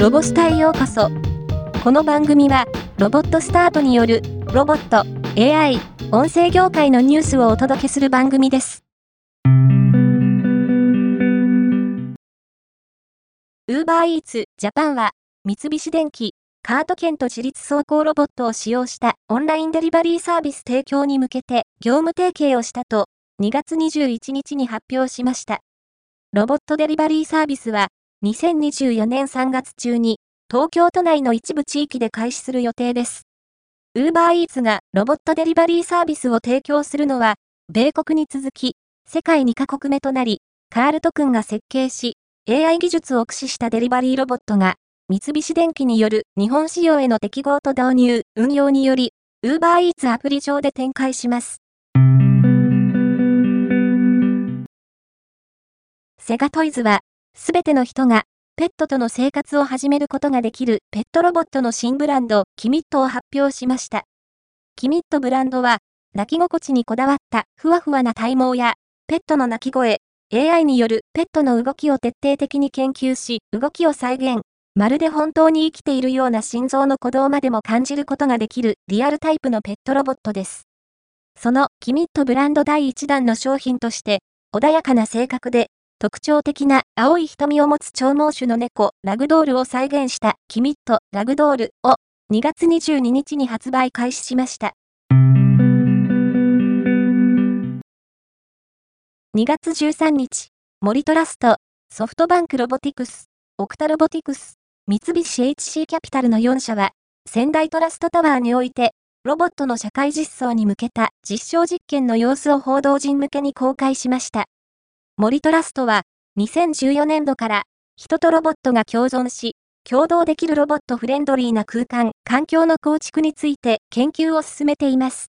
ロボスタへようこそ。この番組は、ロボットスタートによる、ロボット、AI、音声業界のニュースをお届けする番組です。ウーバーイーツジャパンは、三菱電機、カート券と自立走行ロボットを使用したオンラインデリバリーサービス提供に向けて業務提携をしたと2月21日に発表しました。ロボットデリバリーサービスは2024年3月中に、東京都内の一部地域で開始する予定です。ウーバーイーツがロボットデリバリーサービスを提供するのは、米国に続き、世界2カ国目となり、カールト君が設計し、AI 技術を駆使したデリバリーロボットが、三菱電機による日本仕様への適合と導入、運用により、ウーバーイーツアプリ上で展開します。セガトイズは、すべての人がペットとの生活を始めることができるペットロボットの新ブランド、キミットを発表しました。キミットブランドは、鳴き心地にこだわったふわふわな体毛や、ペットの鳴き声、AI によるペットの動きを徹底的に研究し、動きを再現。まるで本当に生きているような心臓の鼓動までも感じることができるリアルタイプのペットロボットです。そのキミットブランド第1弾の商品として、穏やかな性格で特徴的な青い瞳を持つ長毛種の猫、ラグドールを再現したキミット、ラグドールを2月22日に発売開始しました。2月13日、森トラスト、ソフトバンクロボティクス、オクタロボティクス、三菱 HC キャピタルの4社は、仙台トラストタワーにおいて、ロボットの社会実装に向けた実証実験の様子を報道陣向けに公開しました。森トラストは、2014年度から、人とロボットが共存し、共同できるロボットフレンドリーな空間、環境の構築について研究を進めています。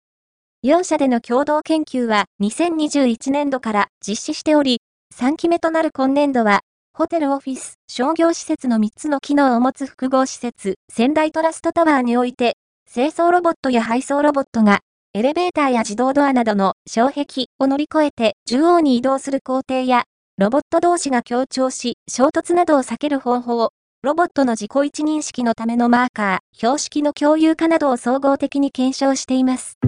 4社での共同研究は2021年度から実施しており、3期目となる今年度は、ホテルオフィス、商業施設の3つの機能を持つ複合施設、仙台トラストタワーにおいて、清掃ロボットや配送ロボットがエレベーターや自動ドアなどの障壁を乗り越えて縦横に移動する工程や、ロボット同士が協調し、衝突などを避ける方法、ロボットの自己位置認識のためのマーカー、標識の共有化などを総合的に検証しています。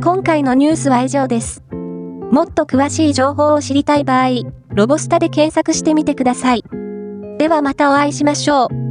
今回のニュースは以上です。もっと詳しい情報を知りたい場合、ロボスタで検索してみてください。ではまたお会いしましょう。